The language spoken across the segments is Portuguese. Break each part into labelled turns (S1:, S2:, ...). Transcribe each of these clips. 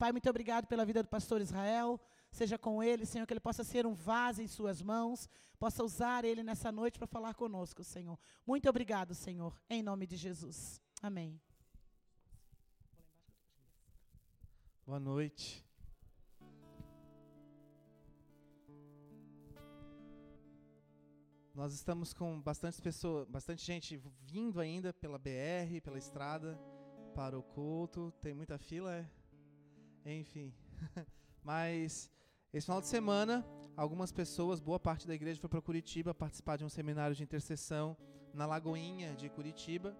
S1: Pai, muito obrigado pela vida do pastor Israel. Seja com ele, Senhor, que ele possa ser um vaso em suas mãos, possa usar ele nessa noite para falar conosco, Senhor. Muito obrigado, Senhor, em nome de Jesus. Amém.
S2: Boa noite. Nós estamos com bastante pessoas, bastante gente vindo ainda pela BR, pela estrada para o culto. Tem muita fila, é? Enfim. Mas esse final de semana, algumas pessoas, boa parte da igreja foi para Curitiba participar de um seminário de intercessão na Lagoinha de Curitiba.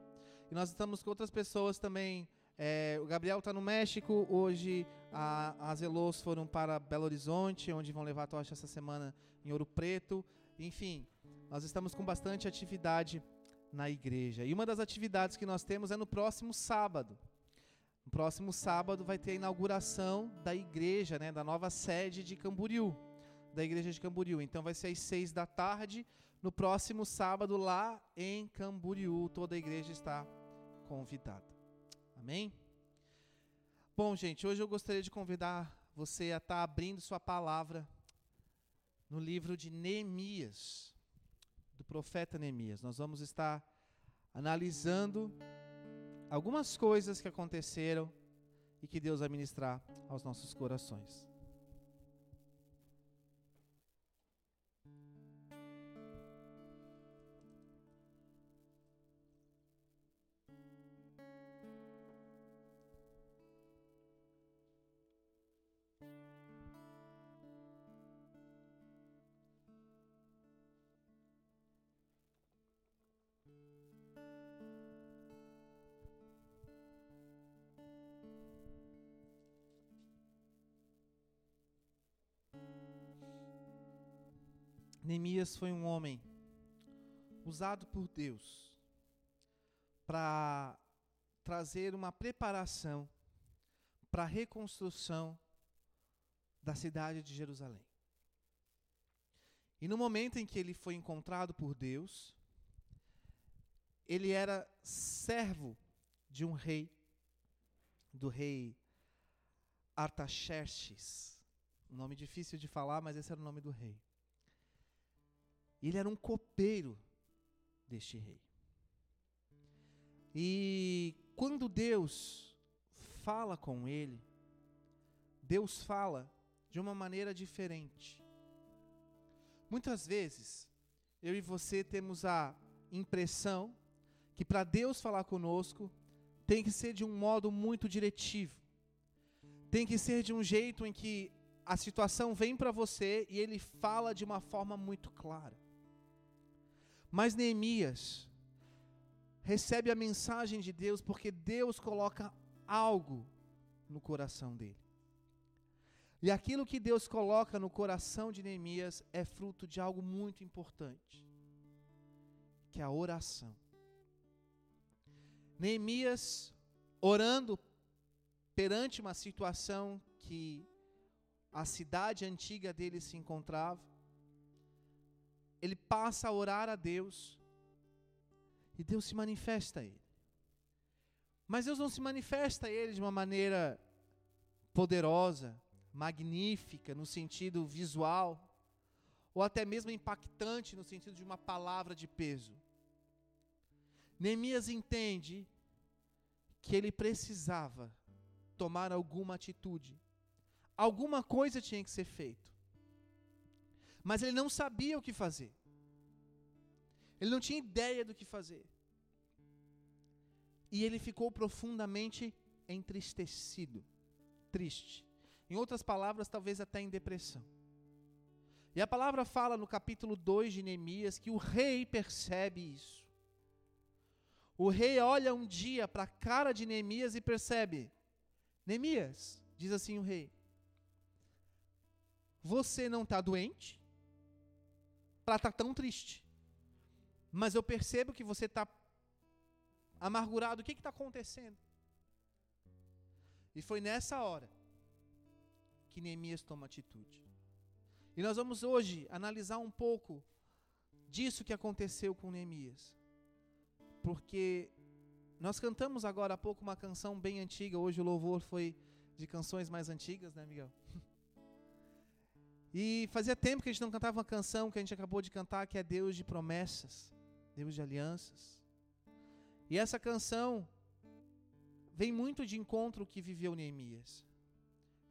S2: E nós estamos com outras pessoas também. É, o Gabriel está no México, hoje a, as Elos foram para Belo Horizonte, onde vão levar a tocha essa semana em Ouro Preto. Enfim, nós estamos com bastante atividade na igreja. E uma das atividades que nós temos é no próximo sábado. No próximo sábado vai ter a inauguração da igreja, né, da nova sede de Camboriú, da igreja de Camboriú. Então vai ser às seis da tarde, no próximo sábado, lá em Camboriú. Toda a igreja está convidada. Amém? Bom, gente, hoje eu gostaria de convidar você a estar tá abrindo sua palavra no livro de Neemias, do profeta Neemias. Nós vamos estar analisando algumas coisas que aconteceram e que Deus vai ministrar aos nossos corações. Neemias foi um homem usado por Deus para trazer uma preparação para a reconstrução da cidade de Jerusalém. E no momento em que ele foi encontrado por Deus, ele era servo de um rei, do rei Artaxerxes. Um nome difícil de falar, mas esse era o nome do rei. Ele era um copeiro deste rei. E quando Deus fala com ele, Deus fala de uma maneira diferente. Muitas vezes, eu e você temos a impressão que para Deus falar conosco, tem que ser de um modo muito diretivo. Tem que ser de um jeito em que a situação vem para você e ele fala de uma forma muito clara. Mas Neemias recebe a mensagem de Deus porque Deus coloca algo no coração dele. E aquilo que Deus coloca no coração de Neemias é fruto de algo muito importante, que é a oração. Neemias orando perante uma situação que a cidade antiga dele se encontrava, ele passa a orar a Deus e Deus se manifesta a ele. Mas Deus não se manifesta a ele de uma maneira poderosa, magnífica, no sentido visual, ou até mesmo impactante, no sentido de uma palavra de peso. Neemias entende que ele precisava tomar alguma atitude, alguma coisa tinha que ser feita mas ele não sabia o que fazer. Ele não tinha ideia do que fazer. E ele ficou profundamente entristecido, triste. Em outras palavras, talvez até em depressão. E a palavra fala no capítulo 2 de Neemias que o rei percebe isso. O rei olha um dia para a cara de Neemias e percebe: Neemias, diz assim o rei, você não está doente? Para estar tá tão triste. Mas eu percebo que você está amargurado. O que está acontecendo? E foi nessa hora que Neemias toma atitude. E nós vamos hoje analisar um pouco disso que aconteceu com Neemias. Porque nós cantamos agora há pouco uma canção bem antiga, hoje o louvor foi de canções mais antigas, né, Miguel? E fazia tempo que a gente não cantava uma canção que a gente acabou de cantar, que é Deus de promessas, Deus de alianças. E essa canção vem muito de encontro que viveu Neemias.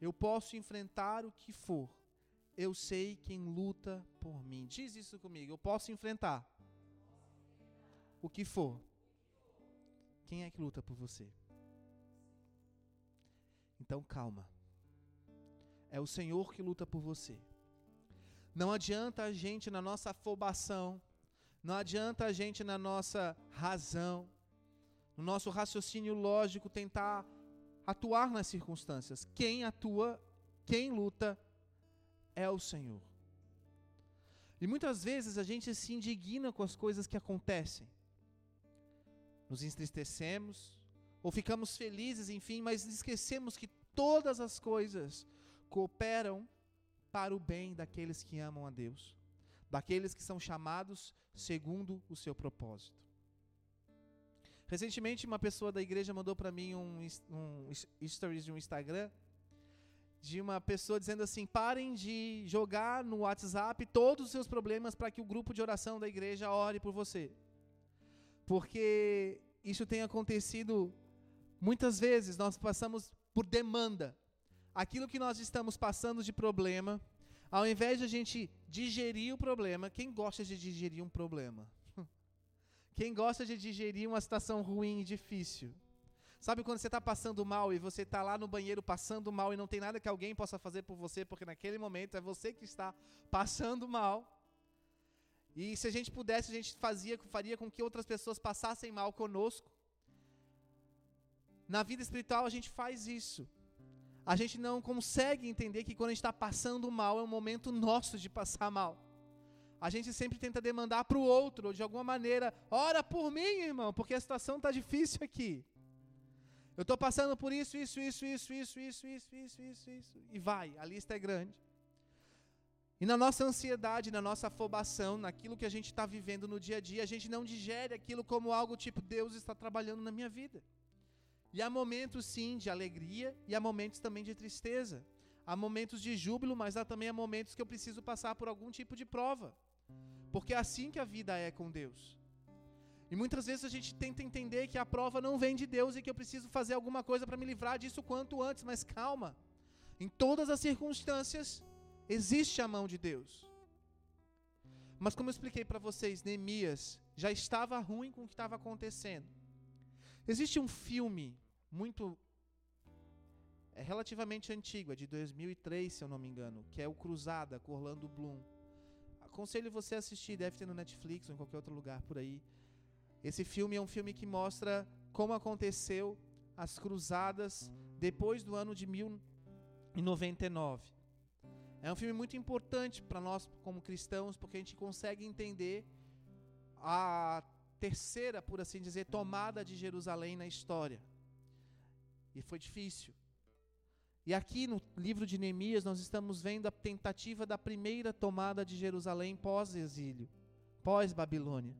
S2: Eu posso enfrentar o que for. Eu sei quem luta por mim. Diz isso comigo. Eu posso enfrentar o que for. Quem é que luta por você? Então calma. É o Senhor que luta por você. Não adianta a gente na nossa afobação, não adianta a gente na nossa razão, no nosso raciocínio lógico tentar atuar nas circunstâncias. Quem atua, quem luta é o Senhor. E muitas vezes a gente se indigna com as coisas que acontecem. Nos entristecemos, ou ficamos felizes, enfim, mas esquecemos que todas as coisas cooperam para o bem daqueles que amam a Deus, daqueles que são chamados segundo o seu propósito. Recentemente, uma pessoa da igreja mandou para mim um, um stories de um Instagram de uma pessoa dizendo assim: parem de jogar no WhatsApp todos os seus problemas para que o grupo de oração da igreja ore por você. Porque isso tem acontecido muitas vezes, nós passamos por demanda. Aquilo que nós estamos passando de problema, ao invés de a gente digerir o problema, quem gosta de digerir um problema? Quem gosta de digerir uma situação ruim e difícil? Sabe quando você está passando mal e você está lá no banheiro passando mal e não tem nada que alguém possa fazer por você, porque naquele momento é você que está passando mal. E se a gente pudesse, a gente fazia, faria com que outras pessoas passassem mal conosco. Na vida espiritual a gente faz isso. A gente não consegue entender que quando a gente está passando mal é um momento nosso de passar mal. A gente sempre tenta demandar para o outro, ou de alguma maneira, ora por mim, irmão, porque a situação está difícil aqui. Eu estou passando por isso, isso, isso, isso, isso, isso, isso, isso, isso, isso. E vai, a lista é grande. E na nossa ansiedade, na nossa afobação, naquilo que a gente está vivendo no dia a dia, a gente não digere aquilo como algo tipo, Deus está trabalhando na minha vida. E há momentos sim de alegria e há momentos também de tristeza. Há momentos de júbilo, mas há também há momentos que eu preciso passar por algum tipo de prova. Porque é assim que a vida é com Deus. E muitas vezes a gente tenta entender que a prova não vem de Deus e que eu preciso fazer alguma coisa para me livrar disso quanto antes, mas calma. Em todas as circunstâncias existe a mão de Deus. Mas como eu expliquei para vocês, Neemias já estava ruim com o que estava acontecendo. Existe um filme muito é relativamente antigo, é de 2003, se eu não me engano, que é o Cruzada com Orlando Bloom. Aconselho você a assistir, deve ter no Netflix ou em qualquer outro lugar por aí. Esse filme é um filme que mostra como aconteceu as cruzadas depois do ano de 1099. É um filme muito importante para nós como cristãos, porque a gente consegue entender a terceira, por assim dizer, tomada de Jerusalém na história. E foi difícil. E aqui no livro de Neemias nós estamos vendo a tentativa da primeira tomada de Jerusalém pós-exílio, pós-Babilônia.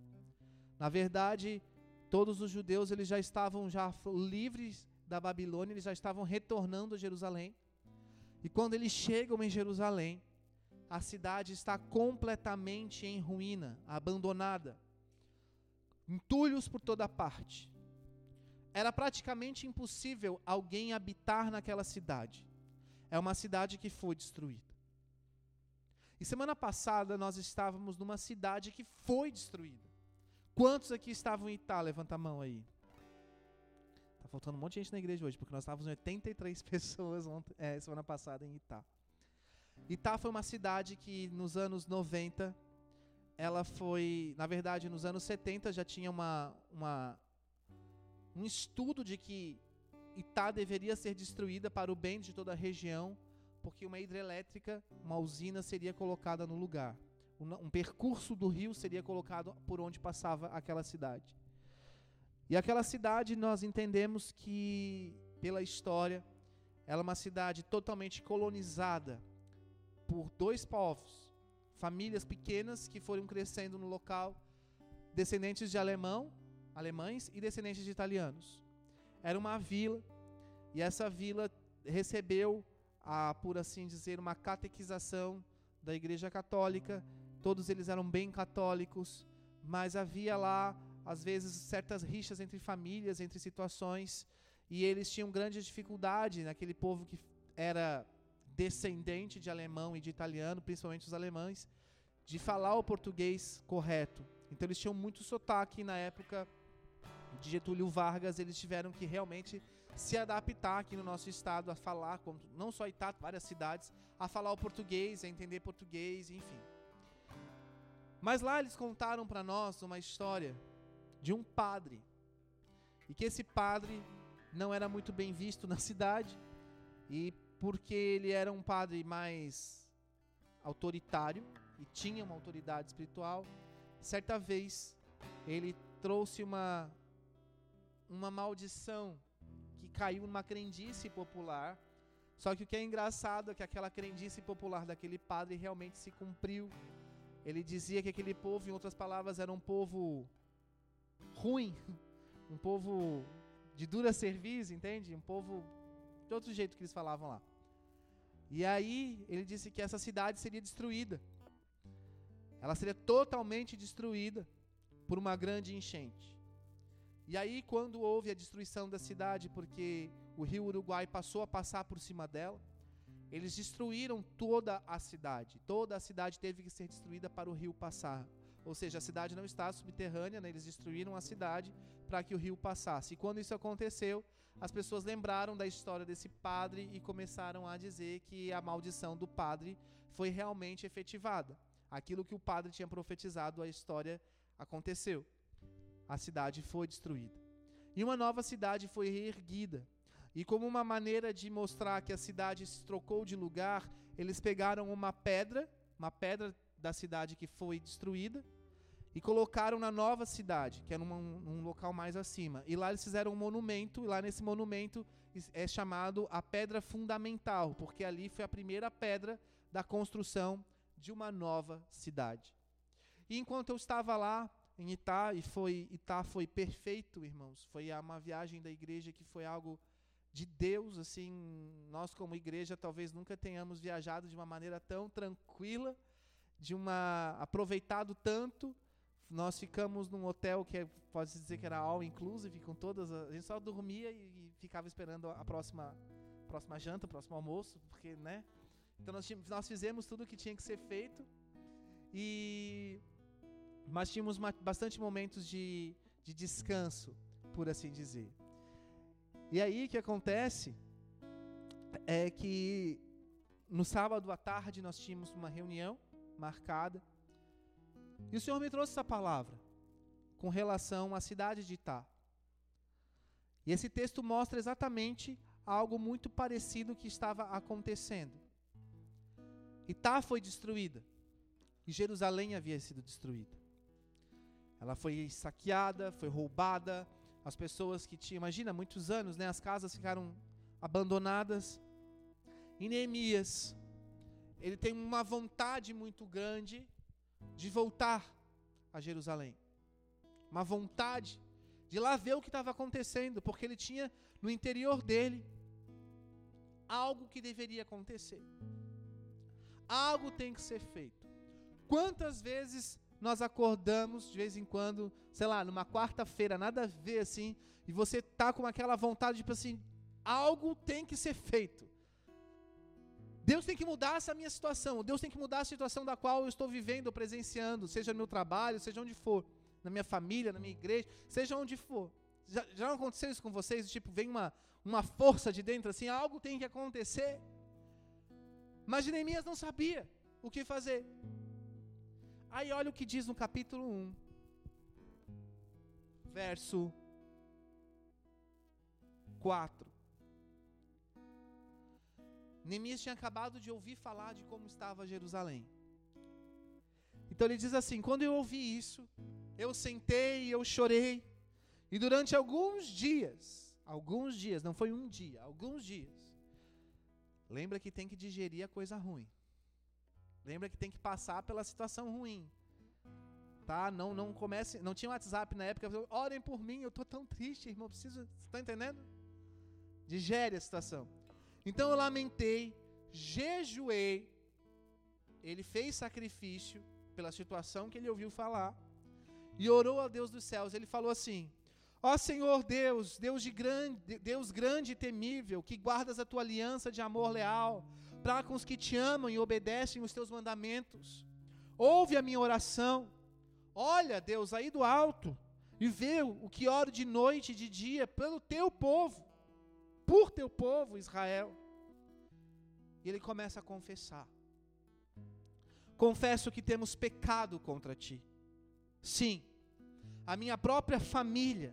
S2: Na verdade, todos os judeus eles já estavam já livres da Babilônia, eles já estavam retornando a Jerusalém. E quando eles chegam em Jerusalém, a cidade está completamente em ruína, abandonada. Entulhos por toda parte. Era praticamente impossível alguém habitar naquela cidade. É uma cidade que foi destruída. E semana passada nós estávamos numa cidade que foi destruída. Quantos aqui estavam em Itá? Levanta a mão aí. Tá faltando um monte de gente na igreja hoje, porque nós estávamos 83 pessoas ontem, é, semana passada em Itá. Itá foi uma cidade que nos anos 90, ela foi, na verdade, nos anos 70 já tinha uma, uma um estudo de que Itá deveria ser destruída para o bem de toda a região, porque uma hidrelétrica, uma usina seria colocada no lugar. Um, percurso do rio seria colocado por onde passava aquela cidade. E aquela cidade nós entendemos que, pela história, ela é uma cidade totalmente colonizada por dois povos, famílias pequenas que foram crescendo no local, descendentes de alemão alemães e descendentes de italianos. Era uma vila, e essa vila recebeu a, por assim dizer, uma catequização da Igreja Católica. Todos eles eram bem católicos, mas havia lá às vezes certas rixas entre famílias, entre situações, e eles tinham grande dificuldade naquele povo que era descendente de alemão e de italiano, principalmente os alemães, de falar o português correto. Então eles tinham muito sotaque na época de Getúlio Vargas, eles tiveram que realmente se adaptar aqui no nosso estado a falar, não só Itá, várias cidades, a falar o português, a entender português, enfim. Mas lá eles contaram para nós uma história de um padre. E que esse padre não era muito bem visto na cidade, e porque ele era um padre mais autoritário e tinha uma autoridade espiritual, certa vez ele trouxe uma uma maldição que caiu numa crendice popular. Só que o que é engraçado é que aquela crendice popular daquele padre realmente se cumpriu. Ele dizia que aquele povo, em outras palavras, era um povo ruim, um povo de dura serviço, entende? Um povo de outro jeito que eles falavam lá. E aí ele disse que essa cidade seria destruída. Ela seria totalmente destruída por uma grande enchente. E aí, quando houve a destruição da cidade, porque o rio Uruguai passou a passar por cima dela, eles destruíram toda a cidade. Toda a cidade teve que ser destruída para o rio passar. Ou seja, a cidade não está subterrânea, né? eles destruíram a cidade para que o rio passasse. E quando isso aconteceu, as pessoas lembraram da história desse padre e começaram a dizer que a maldição do padre foi realmente efetivada. Aquilo que o padre tinha profetizado, a história aconteceu a cidade foi destruída. E uma nova cidade foi reerguida. E como uma maneira de mostrar que a cidade se trocou de lugar, eles pegaram uma pedra, uma pedra da cidade que foi destruída, e colocaram na nova cidade, que era num, num local mais acima. E lá eles fizeram um monumento, e lá nesse monumento é chamado a pedra fundamental, porque ali foi a primeira pedra da construção de uma nova cidade. E enquanto eu estava lá, em Itá e foi Itá foi perfeito, irmãos. Foi uma viagem da igreja que foi algo de Deus, assim, nós como igreja talvez nunca tenhamos viajado de uma maneira tão tranquila, de uma aproveitado tanto. Nós ficamos num hotel que é, pode dizer que era all inclusive com todas a, gente só dormia e, e, ficava esperando a próxima próxima janta, o próximo almoço, porque, né? Então nós, nós fizemos tudo o que tinha que ser feito. E mas tínhamos bastante momentos de, de descanso, por assim dizer. E aí o que acontece é que no sábado à tarde nós tínhamos uma reunião marcada e o Senhor me trouxe essa palavra com relação à cidade de Itá. E esse texto mostra exatamente algo muito parecido que estava acontecendo. Itá foi destruída e Jerusalém havia sido destruída. Ela foi saqueada, foi roubada. As pessoas que tinham, imagina, muitos anos, né, as casas ficaram abandonadas. E Neemias, ele tem uma vontade muito grande de voltar a Jerusalém. Uma vontade de lá ver o que estava acontecendo, porque ele tinha no interior dele algo que deveria acontecer. Algo tem que ser feito. Quantas vezes nós acordamos de vez em quando, sei lá, numa quarta-feira, nada a ver assim, e você tá com aquela vontade de tipo assim, algo tem que ser feito. Deus tem que mudar essa minha situação. Deus tem que mudar a situação da qual eu estou vivendo, presenciando, seja no meu trabalho, seja onde for, na minha família, na minha igreja, seja onde for. Já, já não aconteceu isso com vocês? Tipo, vem uma, uma força de dentro assim, algo tem que acontecer. Mas Jeremias não sabia o que fazer. Aí olha o que diz no capítulo 1, verso 4. Neemias tinha acabado de ouvir falar de como estava Jerusalém. Então ele diz assim: Quando eu ouvi isso, eu sentei eu chorei. E durante alguns dias, alguns dias, não foi um dia, alguns dias. Lembra que tem que digerir a coisa ruim. Lembra que tem que passar pela situação ruim. Tá? Não não comece, não tinha WhatsApp na época, orem por mim, eu tô tão triste, irmão, preciso, está entendendo? Digere a situação. Então eu lamentei, jejuei. Ele fez sacrifício pela situação que ele ouviu falar e orou a Deus dos céus. Ele falou assim: Ó Senhor Deus, Deus de grande, Deus grande e temível, que guardas a tua aliança de amor leal para com os que te amam e obedecem os teus mandamentos. Ouve a minha oração. Olha, Deus, aí do alto e vê o que oro de noite e de dia pelo teu povo, por teu povo Israel. E ele começa a confessar. Confesso que temos pecado contra ti. Sim, a minha própria família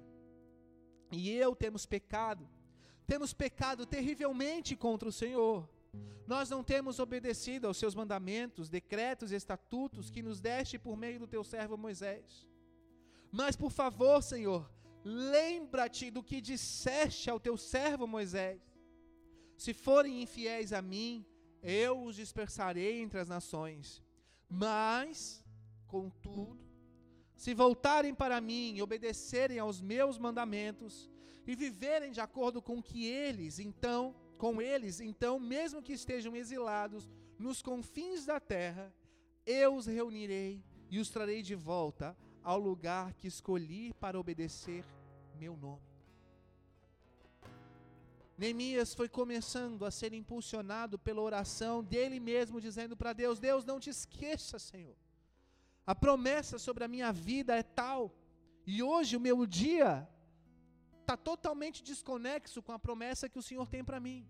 S2: e eu temos pecado. Temos pecado terrivelmente contra o Senhor. Nós não temos obedecido aos seus mandamentos, decretos e estatutos que nos deste por meio do teu servo Moisés. Mas, por favor, Senhor, lembra-te do que disseste ao teu servo Moisés. Se forem infiéis a mim, eu os dispersarei entre as nações. Mas, contudo, se voltarem para mim e obedecerem aos meus mandamentos e viverem de acordo com que eles, então, com eles, então, mesmo que estejam exilados nos confins da terra, eu os reunirei e os trarei de volta ao lugar que escolhi para obedecer meu nome. Neemias foi começando a ser impulsionado pela oração dele mesmo, dizendo para Deus: Deus, não te esqueça, Senhor. A promessa sobre a minha vida é tal, e hoje o meu dia está totalmente desconexo com a promessa que o Senhor tem para mim.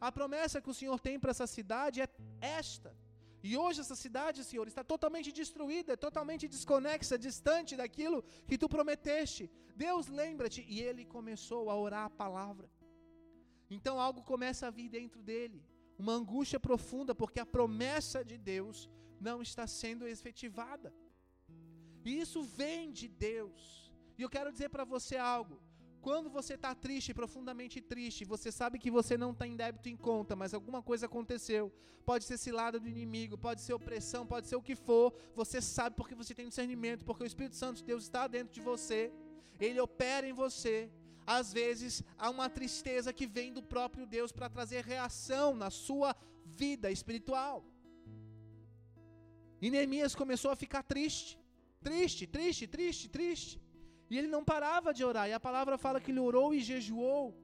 S2: A promessa que o Senhor tem para essa cidade é esta. E hoje essa cidade, Senhor, está totalmente destruída, totalmente desconexa, distante daquilo que tu prometeste. Deus, lembra-te. E ele começou a orar a palavra. Então algo começa a vir dentro dele, uma angústia profunda, porque a promessa de Deus não está sendo efetivada. E isso vem de Deus. E eu quero dizer para você algo. Quando você está triste, profundamente triste, você sabe que você não está em débito em conta, mas alguma coisa aconteceu. Pode ser cilada do inimigo, pode ser opressão, pode ser o que for. Você sabe porque você tem discernimento, porque o Espírito Santo de Deus está dentro de você. Ele opera em você. Às vezes há uma tristeza que vem do próprio Deus para trazer reação na sua vida espiritual. E Neemias começou a ficar triste. Triste, triste, triste, triste. E ele não parava de orar. E a palavra fala que ele orou e jejuou.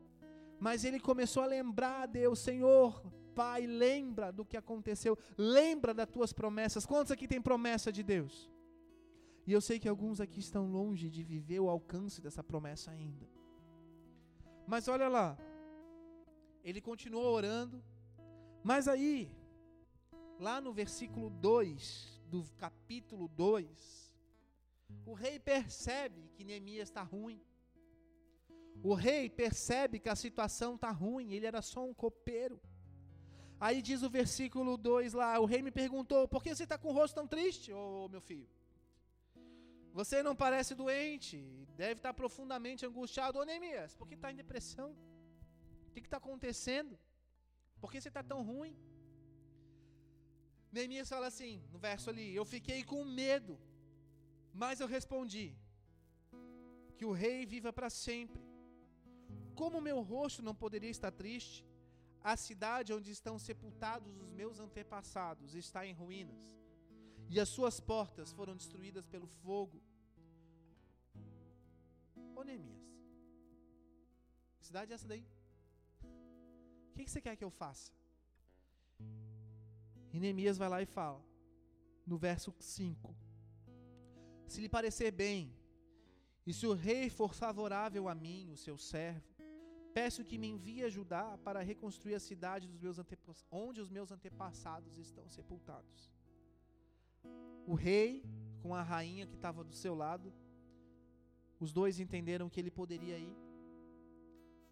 S2: Mas ele começou a lembrar a Deus, Senhor, Pai, lembra do que aconteceu, lembra das tuas promessas. Quantos aqui tem promessa de Deus? E eu sei que alguns aqui estão longe de viver o alcance dessa promessa ainda. Mas olha lá, ele continuou orando, mas aí, lá no versículo 2 do capítulo 2, o rei percebe que Neemias está ruim. O rei percebe que a situação está ruim, ele era só um copeiro. Aí diz o versículo 2 lá: o rei me perguntou, por que você está com o rosto tão triste, ô meu filho? Você não parece doente, deve estar tá profundamente angustiado. Ô Neemias, por que está em depressão? O que está acontecendo? Por que você está tão ruim? Neemias fala assim, no verso ali: Eu fiquei com medo mas eu respondi: Que o rei viva para sempre. Como meu rosto não poderia estar triste? A cidade onde estão sepultados os meus antepassados está em ruínas, e as suas portas foram destruídas pelo fogo. Ô Neemias, que cidade é essa daí? O que, que você quer que eu faça? E Neemias vai lá e fala, no verso 5: se lhe parecer bem, e se o rei for favorável a mim, o seu servo, peço que me envie ajudar para reconstruir a cidade dos meus onde os meus antepassados estão sepultados. O rei, com a rainha que estava do seu lado, os dois entenderam que ele poderia ir.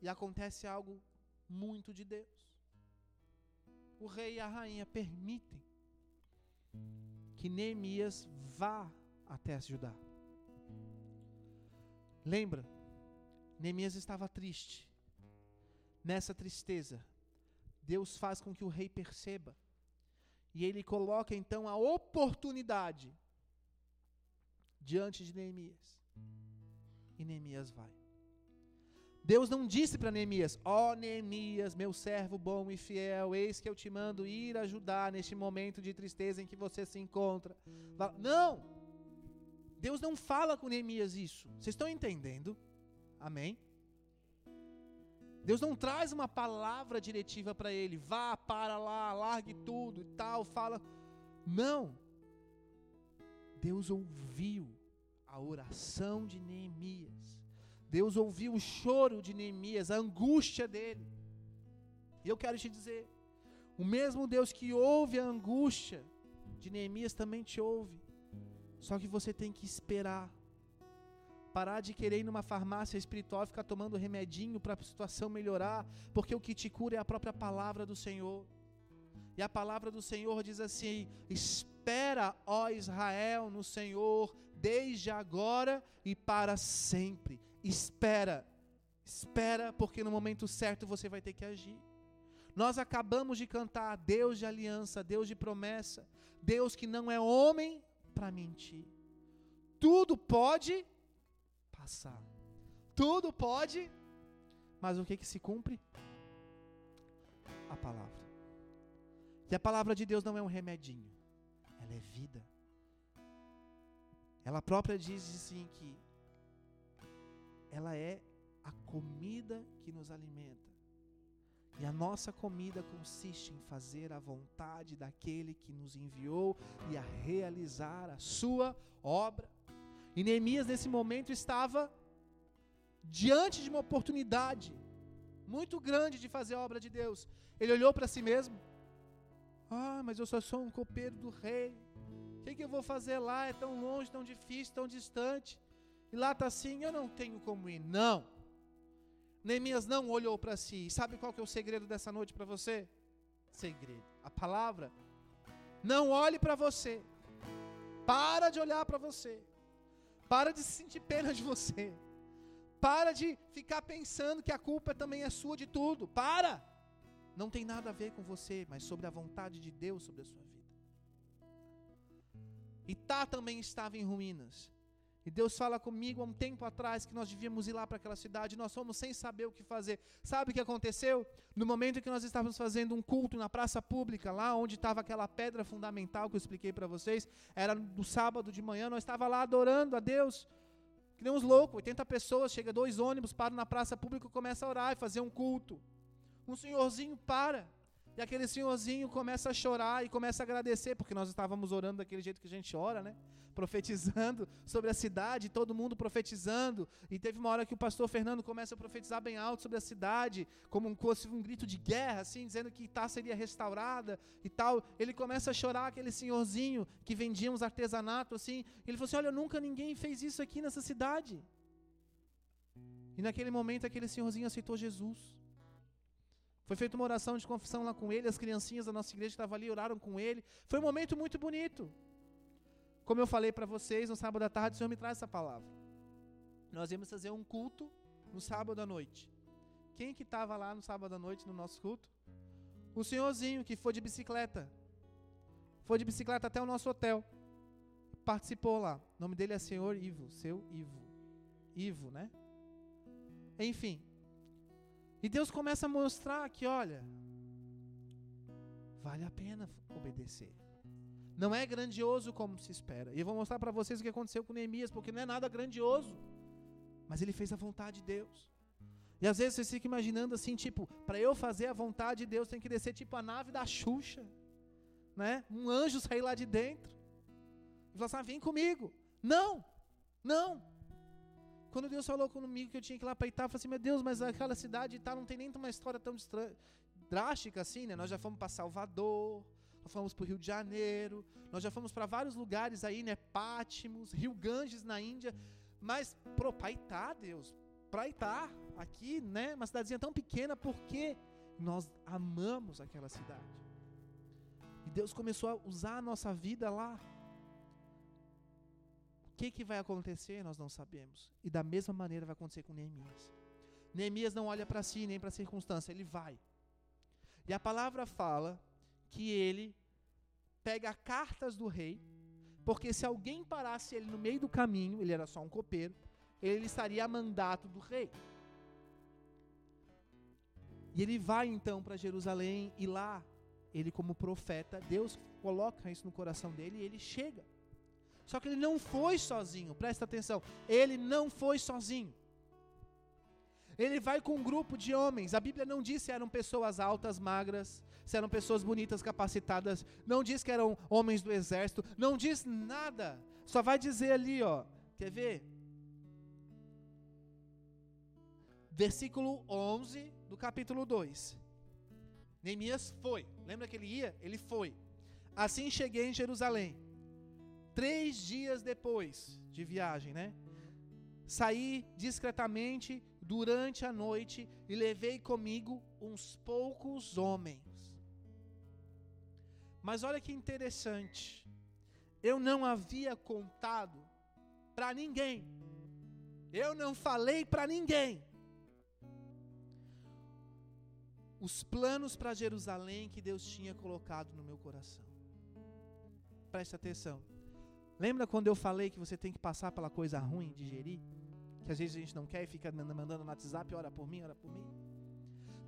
S2: E acontece algo muito de Deus. O rei e a rainha permitem que Neemias vá até ajudar. Lembra? Neemias estava triste. Nessa tristeza, Deus faz com que o rei perceba. E ele coloca então a oportunidade diante de Neemias. E Neemias vai. Deus não disse para Neemias: Ó oh, Neemias, meu servo bom e fiel, eis que eu te mando ir ajudar neste momento de tristeza em que você se encontra. Não! Deus não fala com Neemias isso. Vocês estão entendendo? Amém? Deus não traz uma palavra diretiva para ele, vá, para lá, largue tudo e tal, fala. Não. Deus ouviu a oração de Neemias. Deus ouviu o choro de Neemias, a angústia dele. E eu quero te dizer, o mesmo Deus que ouve a angústia de Neemias também te ouve. Só que você tem que esperar. Parar de querer ir numa farmácia espiritual e ficar tomando remedinho para a situação melhorar, porque o que te cura é a própria palavra do Senhor. E a palavra do Senhor diz assim: Espera, ó Israel, no Senhor, desde agora e para sempre. Espera, espera, porque no momento certo você vai ter que agir. Nós acabamos de cantar Deus de aliança, Deus de promessa, Deus que não é homem para mentir. Tudo pode passar. Tudo pode, mas o que que se cumpre? A palavra. E a palavra de Deus não é um remedinho, ela é vida. Ela própria diz assim que ela é a comida que nos alimenta. E a nossa comida consiste em fazer a vontade daquele que nos enviou e a realizar a sua obra. E Neemias, nesse momento, estava diante de uma oportunidade muito grande de fazer a obra de Deus. Ele olhou para si mesmo: Ah, mas eu só sou um copeiro do rei. O que, que eu vou fazer lá? É tão longe, tão difícil, tão distante. E lá está assim: Eu não tenho como ir. Não. Neemias não olhou para si. Sabe qual que é o segredo dessa noite para você? Segredo. A palavra. Não olhe para você. Para de olhar para você. Para de se sentir pena de você. Para de ficar pensando que a culpa também é sua de tudo. Para. Não tem nada a ver com você, mas sobre a vontade de Deus sobre a sua vida. Itá também estava em ruínas. E Deus fala comigo há um tempo atrás que nós devíamos ir lá para aquela cidade, nós fomos sem saber o que fazer. Sabe o que aconteceu? No momento em que nós estávamos fazendo um culto na praça pública, lá onde estava aquela pedra fundamental que eu expliquei para vocês, era no sábado de manhã, nós estávamos lá adorando a Deus, que nem uns loucos, 80 pessoas, chega dois ônibus, param na praça pública e começa a orar e fazer um culto. Um senhorzinho para, e aquele senhorzinho começa a chorar e começa a agradecer, porque nós estávamos orando daquele jeito que a gente ora, né? Profetizando sobre a cidade, todo mundo profetizando. E teve uma hora que o pastor Fernando começa a profetizar bem alto sobre a cidade, como um, um grito de guerra, assim, dizendo que Itá seria restaurada e tal. Ele começa a chorar, aquele senhorzinho que vendia uns artesanato, assim. Ele falou assim: Olha, nunca ninguém fez isso aqui nessa cidade. E naquele momento, aquele senhorzinho aceitou Jesus. Foi feita uma oração de confissão lá com ele, as criancinhas da nossa igreja que estavam ali oraram com ele. Foi um momento muito bonito. Como eu falei para vocês, no sábado à tarde o Senhor me traz essa palavra. Nós íamos fazer um culto no sábado à noite. Quem que estava lá no sábado à noite no nosso culto? O senhorzinho que foi de bicicleta. Foi de bicicleta até o nosso hotel. Participou lá. O nome dele é Senhor Ivo, seu Ivo. Ivo, né? Enfim, e Deus começa a mostrar que, olha, vale a pena obedecer. Não é grandioso como se espera. E eu vou mostrar para vocês o que aconteceu com Neemias, porque não é nada grandioso. Mas ele fez a vontade de Deus. E às vezes você fica imaginando assim, tipo, para eu fazer a vontade de Deus tem que descer tipo a nave da Xuxa, né? Um anjo sair lá de dentro. E falar assim, ah, vem comigo. Não, não. Quando Deus falou comigo que eu tinha que ir lá para Itá, eu falei assim, meu Deus, mas aquela cidade Itá não tem nem uma história tão drástica assim, né? Nós já fomos para Salvador, nós fomos para o Rio de Janeiro, nós já fomos para vários lugares aí, né? Pátimos, Rio Ganges na Índia, mas para Itá, Deus, para Itá, aqui, né? Uma cidadezinha tão pequena, porque nós amamos aquela cidade. E Deus começou a usar a nossa vida lá que, que vai acontecer, nós não sabemos. E da mesma maneira vai acontecer com Neemias. Neemias não olha para si nem para a circunstância, ele vai. E a palavra fala que ele pega cartas do rei, porque se alguém parasse ele no meio do caminho, ele era só um copeiro, ele estaria a mandato do rei. E ele vai então para Jerusalém e lá, ele como profeta, Deus coloca isso no coração dele e ele chega. Só que ele não foi sozinho, presta atenção, ele não foi sozinho. Ele vai com um grupo de homens. A Bíblia não diz se eram pessoas altas, magras, se eram pessoas bonitas, capacitadas. Não diz que eram homens do exército. Não diz nada. Só vai dizer ali, ó. Quer ver? Versículo 11 do capítulo 2. Neemias foi. Lembra que ele ia? Ele foi. Assim cheguei em Jerusalém. Três dias depois de viagem, né? Saí discretamente durante a noite e levei comigo uns poucos homens. Mas olha que interessante. Eu não havia contado para ninguém. Eu não falei para ninguém. Os planos para Jerusalém que Deus tinha colocado no meu coração. Preste atenção. Lembra quando eu falei que você tem que passar pela coisa ruim, digerir? que às vezes a gente não quer e fica mandando no WhatsApp, ora por mim, ora por mim.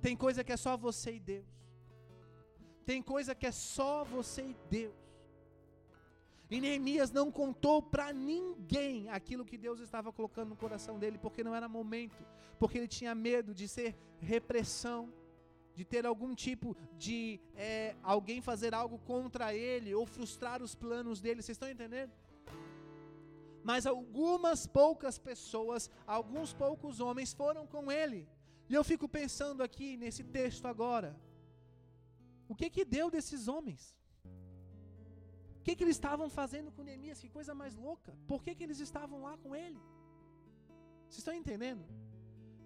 S2: Tem coisa que é só você e Deus. Tem coisa que é só você e Deus. E Neemias não contou para ninguém aquilo que Deus estava colocando no coração dele, porque não era momento, porque ele tinha medo de ser repressão, de ter algum tipo de é, alguém fazer algo contra ele ou frustrar os planos dele. Vocês estão entendendo? Mas algumas poucas pessoas, alguns poucos homens foram com ele. E eu fico pensando aqui nesse texto agora, o que que deu desses homens? O que que eles estavam fazendo com Neemias? Que coisa mais louca. Por que que eles estavam lá com ele? Vocês estão entendendo?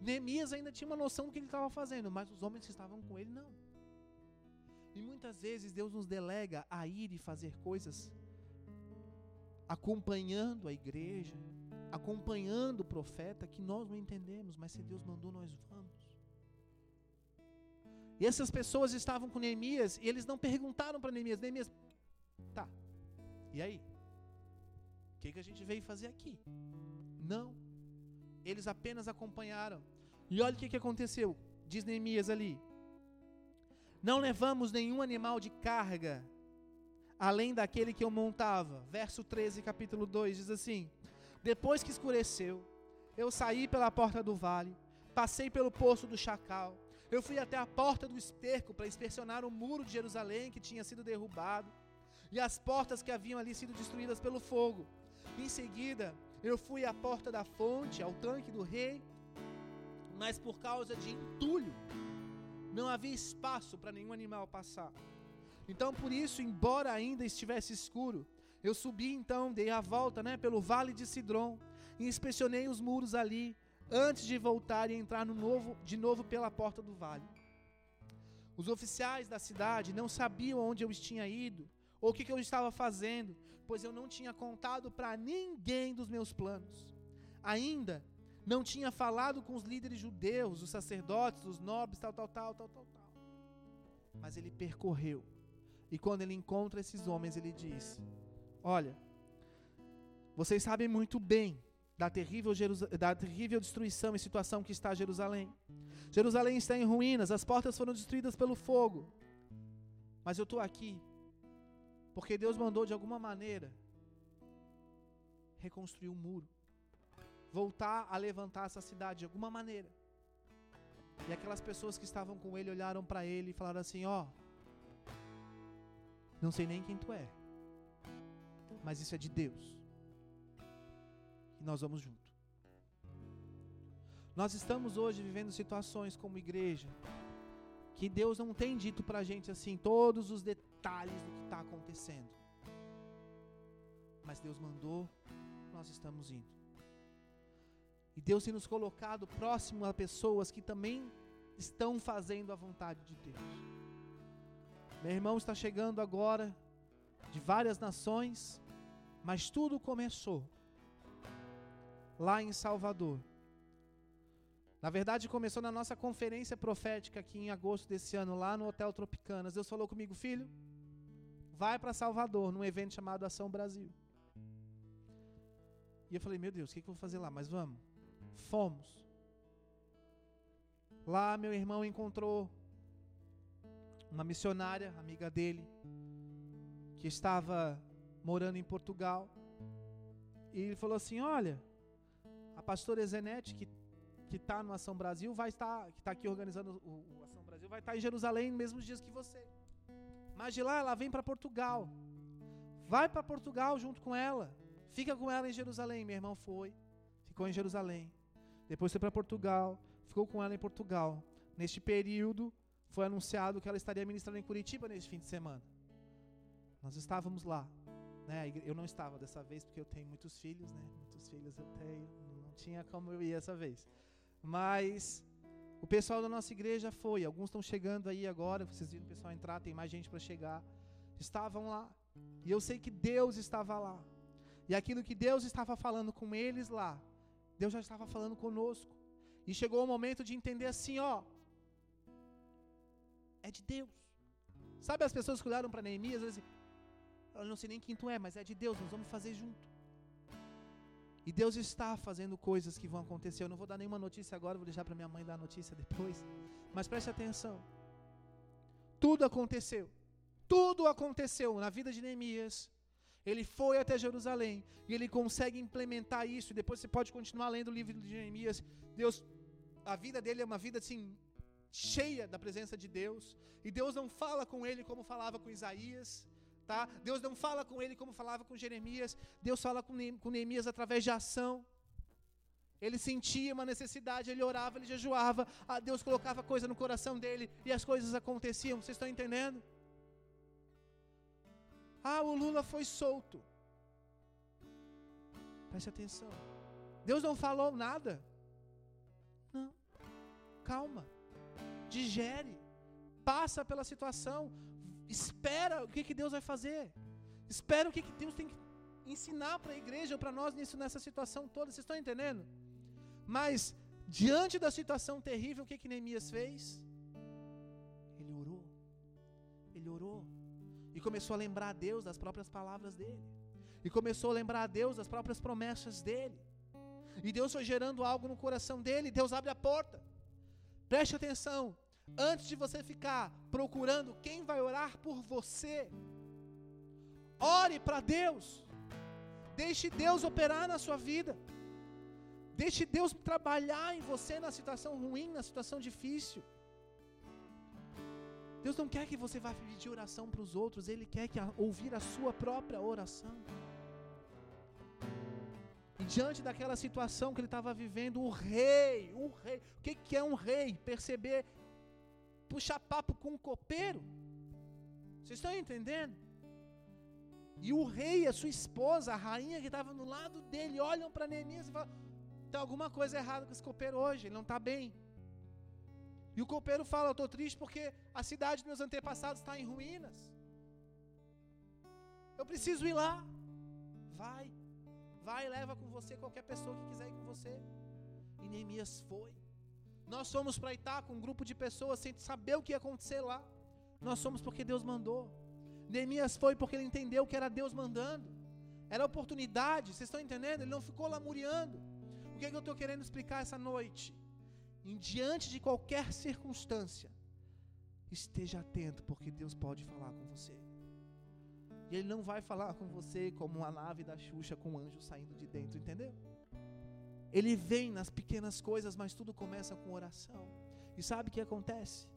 S2: Neemias ainda tinha uma noção do que ele estava fazendo, mas os homens que estavam com ele não. E muitas vezes Deus nos delega a ir e fazer coisas acompanhando a igreja, acompanhando o profeta, que nós não entendemos, mas se Deus mandou, nós vamos. E essas pessoas estavam com Neemias e eles não perguntaram para Neemias: Neemias, tá, e aí? O que, que a gente veio fazer aqui? Não. Eles apenas acompanharam. E olha o que, que aconteceu. Diz Neemias ali: Não levamos nenhum animal de carga além daquele que eu montava. Verso 13, capítulo 2 diz assim: Depois que escureceu, eu saí pela porta do vale, passei pelo poço do chacal, eu fui até a porta do esterco para inspecionar o muro de Jerusalém que tinha sido derrubado e as portas que haviam ali sido destruídas pelo fogo. Em seguida, eu fui à porta da fonte, ao tanque do rei, mas por causa de entulho, não havia espaço para nenhum animal passar. Então, por isso, embora ainda estivesse escuro, eu subi então, dei a volta né, pelo vale de Sidron e inspecionei os muros ali, antes de voltar e entrar no novo, de novo pela porta do vale. Os oficiais da cidade não sabiam onde eu tinha ido ou o que, que eu estava fazendo, pois eu não tinha contado para ninguém dos meus planos. Ainda não tinha falado com os líderes judeus, os sacerdotes, os nobres, tal, tal, tal, tal, tal, tal. Mas ele percorreu e quando ele encontra esses homens, ele diz: Olha, vocês sabem muito bem da terrível, da terrível destruição e situação que está Jerusalém. Jerusalém está em ruínas, as portas foram destruídas pelo fogo. Mas eu estou aqui porque Deus mandou de alguma maneira reconstruir o muro, voltar a levantar essa cidade de alguma maneira. E aquelas pessoas que estavam com ele olharam para ele e falaram assim: Ó. Oh, não sei nem quem tu é. Mas isso é de Deus. E nós vamos junto. Nós estamos hoje vivendo situações como igreja que Deus não tem dito para a gente assim todos os detalhes do que está acontecendo. Mas Deus mandou, nós estamos indo. E Deus tem nos colocado próximo a pessoas que também estão fazendo a vontade de Deus. Meu irmão está chegando agora de várias nações, mas tudo começou lá em Salvador. Na verdade, começou na nossa conferência profética aqui em agosto desse ano, lá no Hotel Tropicanas. Deus falou comigo, filho, vai para Salvador, num evento chamado Ação Brasil. E eu falei, meu Deus, o que, eu vou fazer lá? Mas vamos. Fomos. Lá meu irmão encontrou uma missionária, amiga dele, que estava morando em Portugal. E ele falou assim: Olha, a pastora Zenete, que que está no Ação Brasil, vai estar, que está aqui organizando o, o, Ação Brasil, vai estar em Jerusalém nos mesmos dias que você. Mas de lá ela vem para Portugal. Vai para Portugal junto com ela. Fica com ela em Jerusalém. Meu irmão foi, ficou em Jerusalém. Depois foi para Portugal, ficou com ela em Portugal. Neste período, foi anunciado que ela estaria ministrando em Curitiba neste fim de semana. Nós estávamos lá. Né? Eu não estava dessa vez porque eu tenho muitos filhos, né? Muitos filhos eu tenho, não tinha como eu ir essa vez. Mas o pessoal da nossa igreja foi, alguns estão chegando aí agora, vocês viram o pessoal entrar, tem mais gente para chegar. Estavam lá. E eu sei que Deus estava lá. E aquilo que Deus estava falando com eles lá, Deus já estava falando conosco. E chegou o momento de entender assim, ó, é de Deus. Sabe as pessoas que olharam para Neemias e eu não sei nem quem tu é, mas é de Deus, nós vamos fazer junto. E Deus está fazendo coisas que vão acontecer. Eu não vou dar nenhuma notícia agora, vou deixar para minha mãe dar a notícia depois. Mas preste atenção. Tudo aconteceu. Tudo aconteceu na vida de Neemias. Ele foi até Jerusalém e ele consegue implementar isso. E depois você pode continuar lendo o livro de Neemias. Deus, a vida dele é uma vida assim cheia da presença de Deus. E Deus não fala com ele como falava com Isaías. Tá? Deus não fala com ele como falava com Jeremias. Deus fala com Neemias através de ação. Ele sentia uma necessidade, ele orava, ele jejuava. Ah, Deus colocava coisa no coração dele e as coisas aconteciam. Vocês estão entendendo? Ah, o Lula foi solto. Preste atenção. Deus não falou nada. Não. Calma. Digere. Passa pela situação. Espera o que, que Deus vai fazer. Espera o que, que Deus tem que ensinar para a igreja ou para nós nisso, nessa situação toda. Vocês estão entendendo? Mas, diante da situação terrível, o que, que Neemias fez? Ele orou. Ele orou. E começou a lembrar a Deus das próprias palavras dele. E começou a lembrar a Deus das próprias promessas dele. E Deus foi gerando algo no coração dele. Deus abre a porta. Preste atenção. Antes de você ficar procurando quem vai orar por você, ore para Deus. Deixe Deus operar na sua vida. Deixe Deus trabalhar em você na situação ruim, na situação difícil. Deus não quer que você vá pedir oração para os outros, Ele quer que a, ouvir a sua própria oração. Diante daquela situação que ele estava vivendo, o rei, o rei, o que, que é um rei? Perceber, puxar papo com um copeiro. Vocês estão entendendo? E o rei, a sua esposa, a rainha que estava no lado dele, olham para Neemias e falam: tem alguma coisa errada com esse copeiro hoje, ele não está bem. E o copeiro fala: Eu estou triste porque a cidade dos meus antepassados está em ruínas. Eu preciso ir lá. Vai, vai e leva com você qualquer pessoa que quiser ir com você. E Neemias foi. Nós fomos para Itá com um grupo de pessoas sem saber o que ia acontecer lá. Nós somos porque Deus mandou. Neemias foi porque ele entendeu que era Deus mandando. Era oportunidade, vocês estão entendendo? Ele não ficou lamuriando. O que, é que eu estou querendo explicar essa noite? em diante de qualquer circunstância, esteja atento, porque Deus pode falar com você. E Ele não vai falar com você como uma nave da Xuxa com um anjo saindo de dentro, entendeu? Ele vem nas pequenas coisas, mas tudo começa com oração. E sabe o que acontece?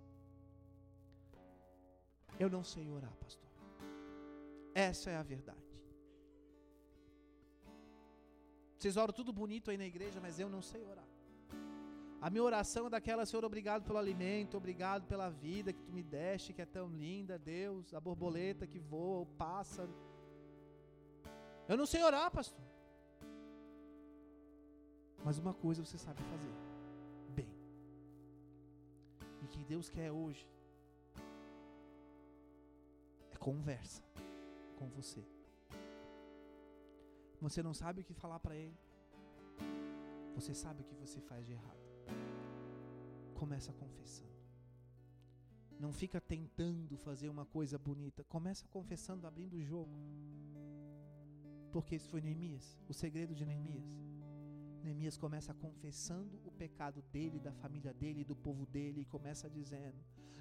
S2: Eu não sei orar, pastor. Essa é a verdade. Vocês oram tudo bonito aí na igreja, mas eu não sei orar. A minha oração é daquela, Senhor, obrigado pelo alimento, obrigado pela vida que tu me deste, que é tão linda, Deus, a borboleta que voa, o pássaro. Eu não sei orar, pastor. Mas uma coisa você sabe fazer: bem. E que Deus quer hoje é conversa com você. Você não sabe o que falar para Ele. Você sabe o que você faz de errado. Começa confessando. Não fica tentando fazer uma coisa bonita. Começa confessando, abrindo o jogo. Porque isso foi Neemias, o segredo de Neemias. Neemias começa confessando o pecado dele, da família dele, do povo dele, e começa dizendo: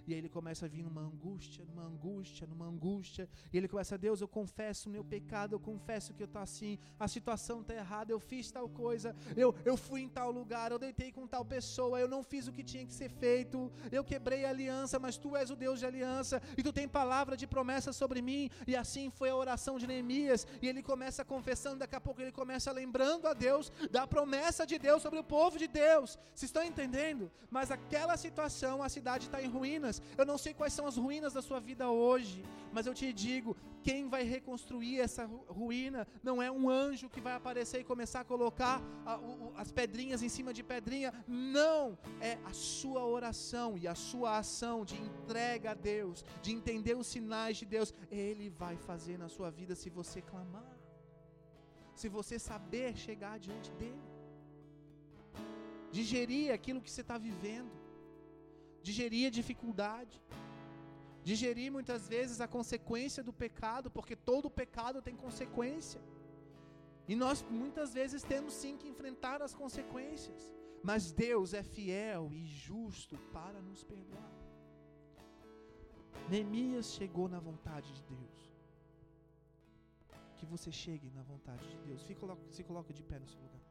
S2: e aí ele começa a vir numa angústia, numa angústia, numa angústia. E ele começa, Deus, eu confesso o meu pecado, eu confesso que eu estou assim, a situação está errada, eu fiz tal coisa, eu, eu fui em tal lugar, eu deitei com tal pessoa, eu não fiz o que tinha que ser feito, eu quebrei a aliança, mas tu és o Deus de aliança, e tu tem palavra de promessa sobre mim. E assim foi a oração de Neemias. E ele começa confessando, daqui a pouco ele começa lembrando a Deus da promessa de Deus sobre o povo de Deus. Vocês estão entendendo? Mas aquela situação, a cidade está em ruínas. Eu não sei quais são as ruínas da sua vida hoje, mas eu te digo: quem vai reconstruir essa ruína não é um anjo que vai aparecer e começar a colocar a, o, as pedrinhas em cima de pedrinha. Não! É a sua oração e a sua ação de entrega a Deus, de entender os sinais de Deus. Ele vai fazer na sua vida se você clamar, se você saber chegar diante dele, digerir aquilo que você está vivendo digerir a dificuldade, digerir muitas vezes a consequência do pecado, porque todo pecado tem consequência. E nós muitas vezes temos sim que enfrentar as consequências, mas Deus é fiel e justo para nos perdoar. Neemias chegou na vontade de Deus. Que você chegue na vontade de Deus. se coloca de pé no seu lugar.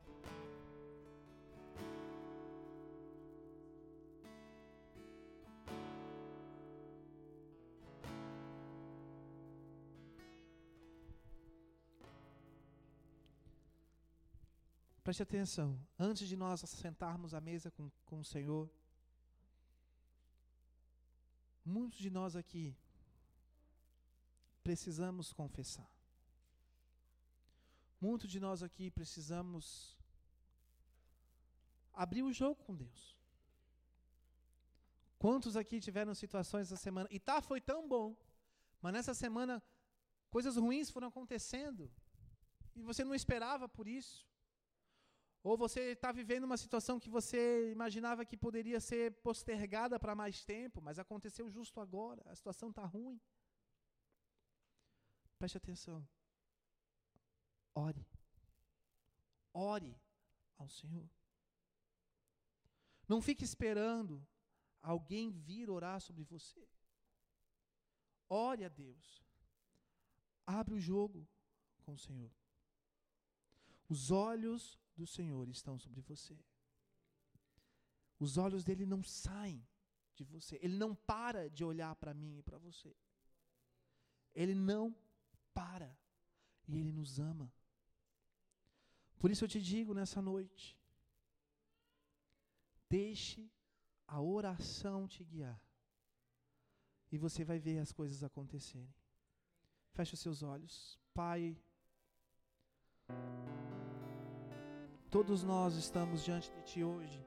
S2: Preste atenção, antes de nós sentarmos à mesa com, com o Senhor, muitos de nós aqui precisamos confessar. Muitos de nós aqui precisamos abrir o jogo com Deus. Quantos aqui tiveram situações essa semana? E tá, foi tão bom, mas nessa semana coisas ruins foram acontecendo e você não esperava por isso. Ou você está vivendo uma situação que você imaginava que poderia ser postergada para mais tempo, mas aconteceu justo agora, a situação está ruim. Preste atenção. Ore. Ore ao Senhor. Não fique esperando alguém vir orar sobre você. Ore a Deus. Abre o jogo com o Senhor. Os olhos do Senhor estão sobre você. Os olhos dele não saem de você. Ele não para de olhar para mim e para você. Ele não para. E ele nos ama. Por isso eu te digo nessa noite: deixe a oração te guiar. E você vai ver as coisas acontecerem. Feche os seus olhos. Pai. Todos nós estamos diante de Ti hoje,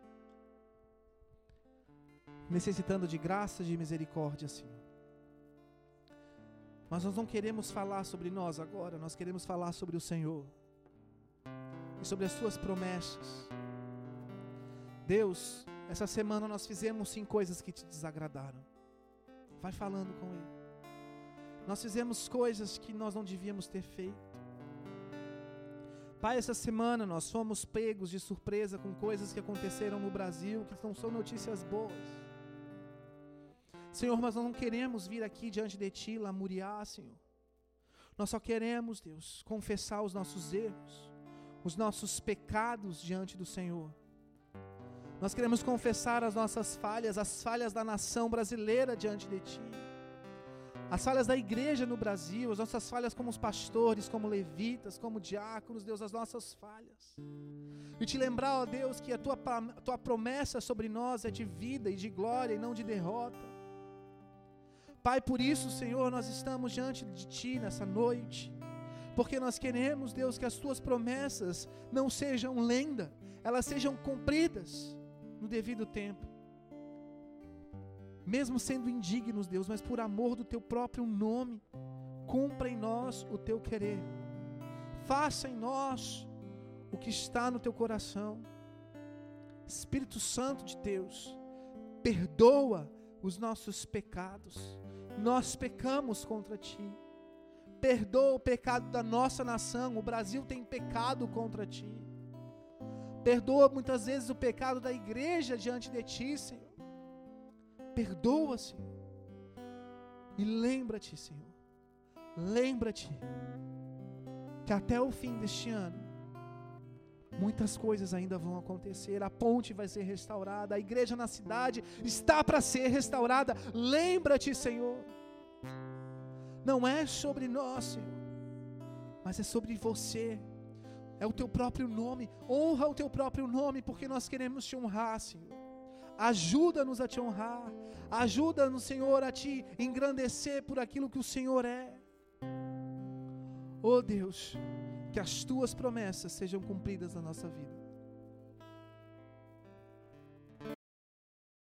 S2: necessitando de graça e de misericórdia, Senhor. Mas nós não queremos falar sobre nós agora, nós queremos falar sobre o Senhor e sobre as Suas promessas. Deus, essa semana nós fizemos sim coisas que te desagradaram. Vai falando com Ele. Nós fizemos coisas que nós não devíamos ter feito. Pai, essa semana nós fomos pegos de surpresa com coisas que aconteceram no Brasil, que não são notícias boas. Senhor, mas nós não queremos vir aqui diante de Ti lamuriar, Senhor. Nós só queremos, Deus, confessar os nossos erros, os nossos pecados diante do Senhor. Nós queremos confessar as nossas falhas, as falhas da nação brasileira diante de Ti as falhas da igreja no Brasil, as nossas falhas como os pastores, como levitas, como diáconos, Deus, as nossas falhas. E te lembrar, ó Deus, que a tua, a tua promessa sobre nós é de vida e de glória e não de derrota. Pai, por isso, Senhor, nós estamos diante de Ti nessa noite, porque nós queremos, Deus, que as Tuas promessas não sejam lenda, elas sejam cumpridas no devido tempo mesmo sendo indignos, Deus, mas por amor do teu próprio nome, cumpra em nós o teu querer. Faça em nós o que está no teu coração. Espírito Santo de Deus, perdoa os nossos pecados. Nós pecamos contra ti. Perdoa o pecado da nossa nação. O Brasil tem pecado contra ti. Perdoa muitas vezes o pecado da igreja diante de ti, Senhor. Perdoa, Senhor. E lembra-te, Senhor. Lembra-te que até o fim deste ano, muitas coisas ainda vão acontecer. A ponte vai ser restaurada, a igreja na cidade está para ser restaurada. Lembra-te, Senhor. Não é sobre nós, Senhor, mas é sobre você. É o teu próprio nome. Honra o teu próprio nome, porque nós queremos te honrar, Senhor. Ajuda-nos a te honrar. Ajuda-nos, Senhor, a te engrandecer por aquilo que o Senhor é. Oh Deus, que as tuas promessas sejam cumpridas na nossa vida.